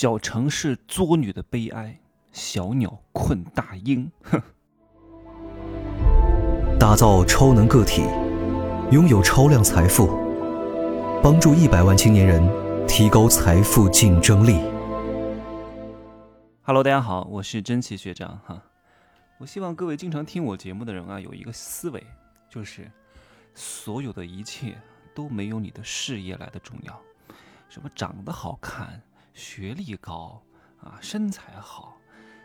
小城市作女的悲哀，小鸟困大鹰。哼，打造超能个体，拥有超量财富，帮助一百万青年人提高财富竞争力。Hello，大家好，我是真奇学长哈。我希望各位经常听我节目的人啊，有一个思维，就是所有的一切都没有你的事业来的重要。什么长得好看？学历高啊，身材好，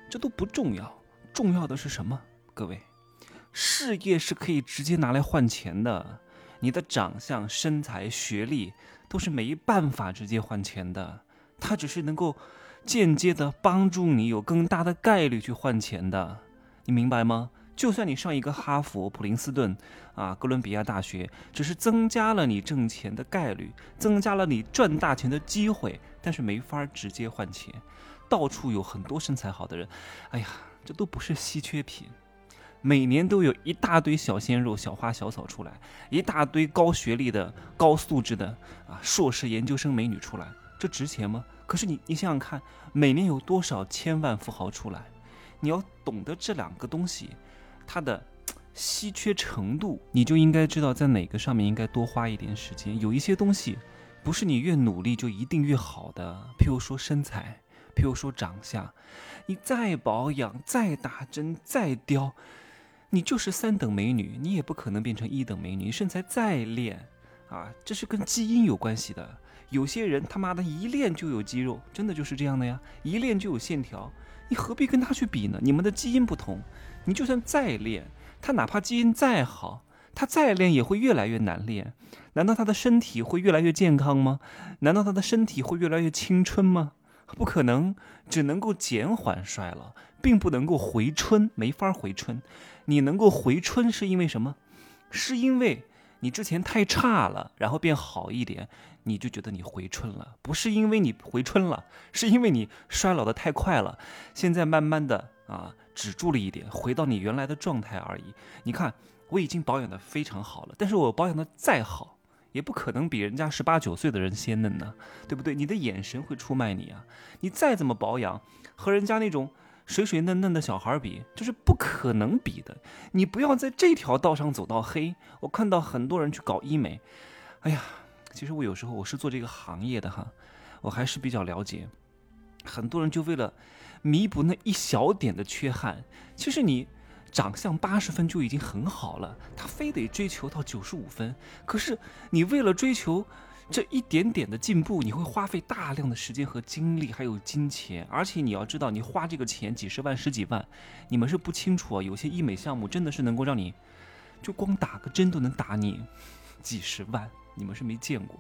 这都不重要，重要的是什么？各位，事业是可以直接拿来换钱的。你的长相、身材、学历都是没办法直接换钱的，它只是能够间接的帮助你有更大的概率去换钱的。你明白吗？就算你上一个哈佛、普林斯顿啊、哥伦比亚大学，只是增加了你挣钱的概率，增加了你赚大钱的机会。但是没法直接换钱，到处有很多身材好的人，哎呀，这都不是稀缺品，每年都有一大堆小鲜肉、小花小草出来，一大堆高学历的、高素质的啊，硕士研究生美女出来，这值钱吗？可是你你想想看，每年有多少千万富豪出来？你要懂得这两个东西，它的稀缺程度，你就应该知道在哪个上面应该多花一点时间。有一些东西。不是你越努力就一定越好的，譬如说身材，譬如说长相，你再保养、再打针、再雕，你就是三等美女，你也不可能变成一等美女。身材再练，啊，这是跟基因有关系的。有些人他妈的一练就有肌肉，真的就是这样的呀，一练就有线条，你何必跟他去比呢？你们的基因不同，你就算再练，他哪怕基因再好。他再练也会越来越难练，难道他的身体会越来越健康吗？难道他的身体会越来越青春吗？不可能，只能够减缓衰老，并不能够回春，没法回春。你能够回春是因为什么？是因为你之前太差了，然后变好一点，你就觉得你回春了。不是因为你回春了，是因为你衰老的太快了，现在慢慢的啊止住了一点，回到你原来的状态而已。你看。我已经保养的非常好了，但是我保养的再好，也不可能比人家十八九岁的人鲜嫩呢，对不对？你的眼神会出卖你啊！你再怎么保养，和人家那种水水嫩嫩的小孩比，这是不可能比的。你不要在这条道上走到黑。我看到很多人去搞医美，哎呀，其实我有时候我是做这个行业的哈，我还是比较了解。很多人就为了弥补那一小点的缺憾，其实你。长相八十分就已经很好了，他非得追求到九十五分。可是你为了追求这一点点的进步，你会花费大量的时间和精力，还有金钱。而且你要知道，你花这个钱几十万、十几万，你们是不清楚啊。有些医美项目真的是能够让你，就光打个针都能打你几十万，你们是没见过。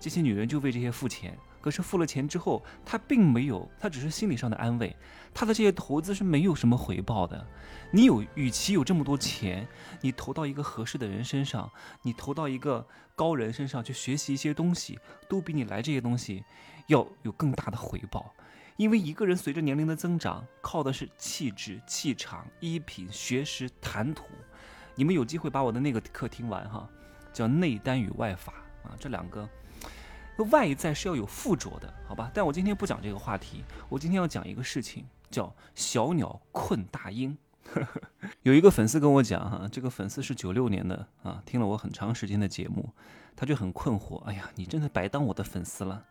这些女人就为这些付钱。可是付了钱之后，她并没有，她只是心理上的安慰。她的这些投资是没有什么回报的。你有，与其有这么多钱，你投到一个合适的人身上，你投到一个高人身上去学习一些东西，都比你来这些东西要有更大的回报。因为一个人随着年龄的增长，靠的是气质、气场、衣品、学识、谈吐。你们有机会把我的那个课听完哈，叫内丹与外法啊，这两个。外在是要有附着的，好吧？但我今天不讲这个话题，我今天要讲一个事情，叫小鸟困大鹰。有一个粉丝跟我讲哈，这个粉丝是九六年的啊，听了我很长时间的节目，他就很困惑。哎呀，你真的白当我的粉丝了。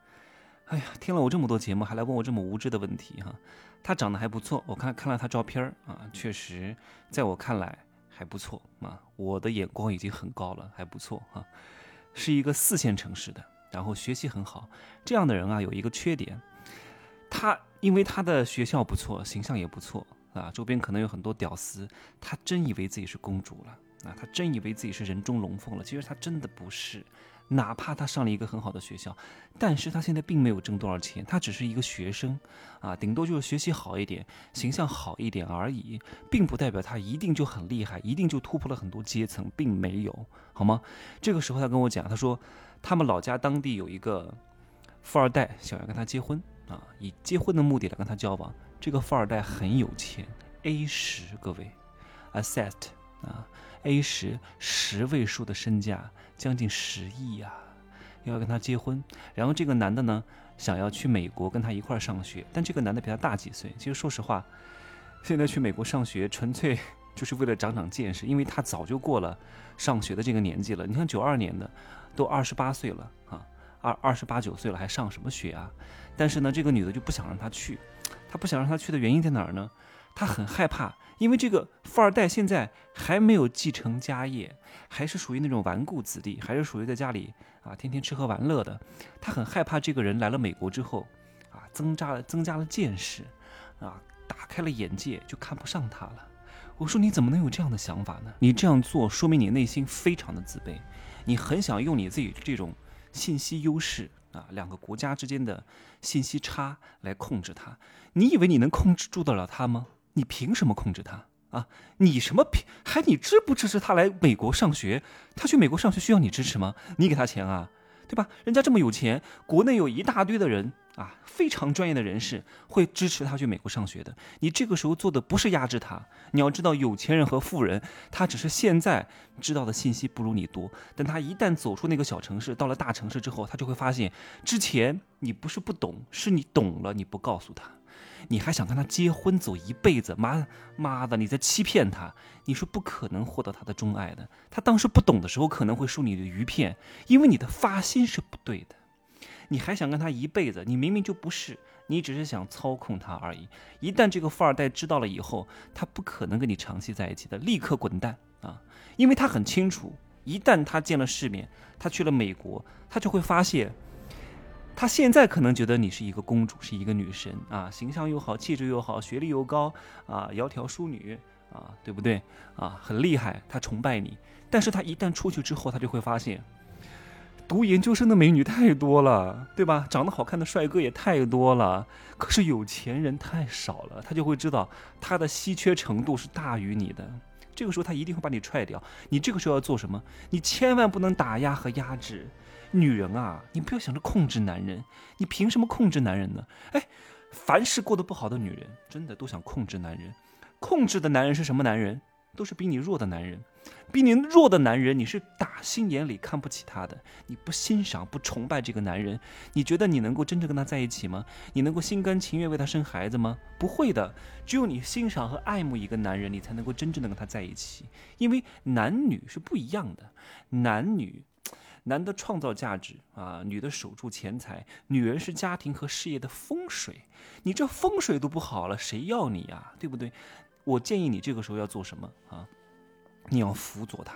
哎呀，听了我这么多节目，还来问我这么无知的问题哈。他长得还不错，我看看了他照片啊，确实在我看来还不错啊。我的眼光已经很高了，还不错啊，是一个四线城市的。然后学习很好，这样的人啊有一个缺点，他因为他的学校不错，形象也不错啊，周边可能有很多屌丝，他真以为自己是公主了啊，他真以为自己是人中龙凤了，其实他真的不是。哪怕他上了一个很好的学校，但是他现在并没有挣多少钱，他只是一个学生啊，顶多就是学习好一点，形象好一点而已，并不代表他一定就很厉害，一定就突破了很多阶层，并没有，好吗？这个时候他跟我讲，他说。他们老家当地有一个富二代想要跟他结婚啊，以结婚的目的来跟他交往。这个富二代很有钱，A 十，各位，asset 啊，A 十十位数的身价，将近十亿呀，要跟他结婚。然后这个男的呢，想要去美国跟他一块儿上学，但这个男的比他大几岁。其实说实话，现在去美国上学纯粹就是为了长长见识，因为他早就过了上学的这个年纪了。你看九二年的，都二十八岁了啊，二二十八九岁了还上什么学啊？但是呢，这个女的就不想让他去，她不想让他去的原因在哪儿呢？她很害怕，因为这个富二代现在还没有继承家业，还是属于那种纨绔子弟，还是属于在家里啊天天吃喝玩乐的。她很害怕这个人来了美国之后，啊增加了增加了见识，啊打开了眼界，就看不上他了。我说你怎么能有这样的想法呢？你这样做说明你内心非常的自卑，你很想用你自己这种信息优势啊，两个国家之间的信息差来控制他。你以为你能控制住得了他吗？你凭什么控制他啊？你什么凭？还你支不支持他来美国上学？他去美国上学需要你支持吗？你给他钱啊，对吧？人家这么有钱，国内有一大堆的人啊，非常专业的人士会支持他去美国上学的。你这个时候做的不是压制他，你要知道，有钱人和富人，他只是现在知道的信息不如你多。等他一旦走出那个小城市，到了大城市之后，他就会发现，之前你不是不懂，是你懂了，你不告诉他。你还想跟他结婚走一辈子？妈妈的，你在欺骗他！你是不可能获得他的钟爱的。他当时不懂的时候可能会受你的愚骗，因为你的发心是不对的。你还想跟他一辈子？你明明就不是，你只是想操控他而已。一旦这个富二代知道了以后，他不可能跟你长期在一起的，立刻滚蛋啊！因为他很清楚，一旦他见了世面，他去了美国，他就会发现。他现在可能觉得你是一个公主，是一个女神啊，形象又好，气质又好，学历又高啊，窈窕淑女啊，对不对啊？很厉害，他崇拜你。但是他一旦出去之后，他就会发现，读研究生的美女太多了，对吧？长得好看的帅哥也太多了，可是有钱人太少了。他就会知道他的稀缺程度是大于你的。这个时候他一定会把你踹掉。你这个时候要做什么？你千万不能打压和压制。女人啊，你不要想着控制男人，你凭什么控制男人呢？哎，凡是过得不好的女人，真的都想控制男人。控制的男人是什么男人？都是比你弱的男人。比你弱的男人，你是打心眼里看不起他的，你不欣赏、不崇拜这个男人。你觉得你能够真正跟他在一起吗？你能够心甘情愿为他生孩子吗？不会的。只有你欣赏和爱慕一个男人，你才能够真正的跟他在一起。因为男女是不一样的，男女。男的创造价值啊，女的守住钱财，女人是家庭和事业的风水。你这风水都不好了，谁要你呀？对不对？我建议你这个时候要做什么啊？你要辅佐他，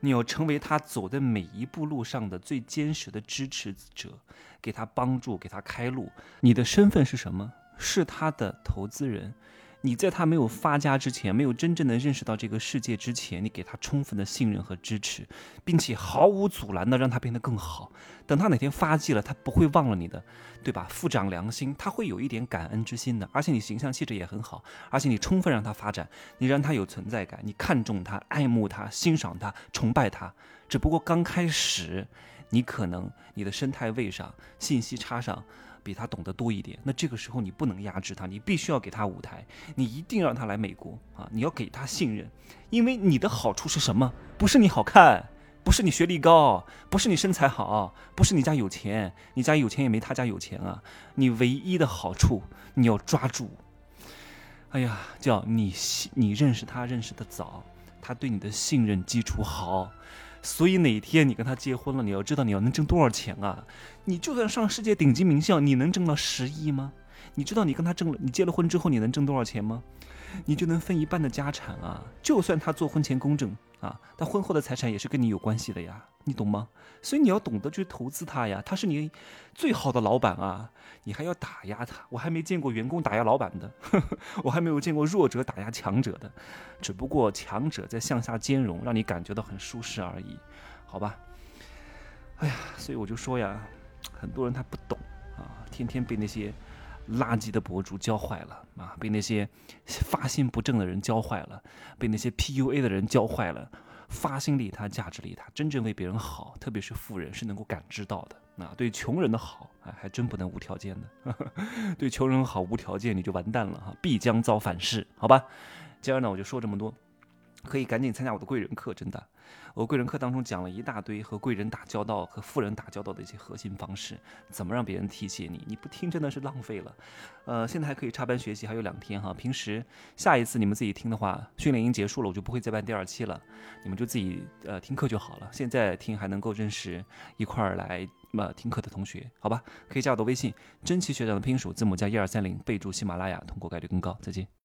你要成为他走在每一步路上的最坚实的支持者，给他帮助，给他开路。你的身份是什么？是他的投资人。你在他没有发家之前，没有真正的认识到这个世界之前，你给他充分的信任和支持，并且毫无阻拦的让他变得更好。等他哪天发迹了，他不会忘了你的，对吧？富长良心，他会有一点感恩之心的。而且你形象气质也很好，而且你充分让他发展，你让他有存在感，你看重他，爱慕他，欣赏他，崇拜他。只不过刚开始，你可能你的生态位上信息差上。比他懂得多一点，那这个时候你不能压制他，你必须要给他舞台，你一定让他来美国啊！你要给他信任，因为你的好处是什么？不是你好看，不是你学历高，不是你身材好，不是你家有钱，你家有钱也没他家有钱啊！你唯一的好处你要抓住，哎呀，叫你信，你认识他认识的早，他对你的信任基础好。所以哪天你跟他结婚了，你要知道你要能挣多少钱啊！你就算上世界顶级名校，你能挣到十亿吗？你知道你跟他挣了，你结了婚之后你能挣多少钱吗？你就能分一半的家产啊！就算他做婚前公证啊，他婚后的财产也是跟你有关系的呀，你懂吗？所以你要懂得去投资他呀，他是你最好的老板啊！你还要打压他，我还没见过员工打压老板的，呵 呵我还没有见过弱者打压强者的，只不过强者在向下兼容，让你感觉到很舒适而已，好吧？哎呀，所以我就说呀，很多人他不懂啊，天天被那些。垃圾的博主教坏了啊！被那些发心不正的人教坏了，被那些 PUA 的人教坏了。发心利他，价值利他，真正为别人好，特别是富人是能够感知到的。啊，对穷人的好，哎，还真不能无条件的。对穷人好无条件，你就完蛋了哈，必将遭反噬。好吧，今儿呢，我就说这么多。可以赶紧参加我的贵人课，真的。我贵人课当中讲了一大堆和贵人打交道、和富人打交道的一些核心方式，怎么让别人提携你？你不听真的是浪费了。呃，现在还可以插班学习，还有两天哈。平时下一次你们自己听的话，训练营结束了，我就不会再办第二期了，你们就自己呃听课就好了。现在听还能够认识一块儿来呃听课的同学，好吧？可以加我的微信，真奇学长的拼音首字母加一二三零，备注喜马拉雅，通过概率更高。再见。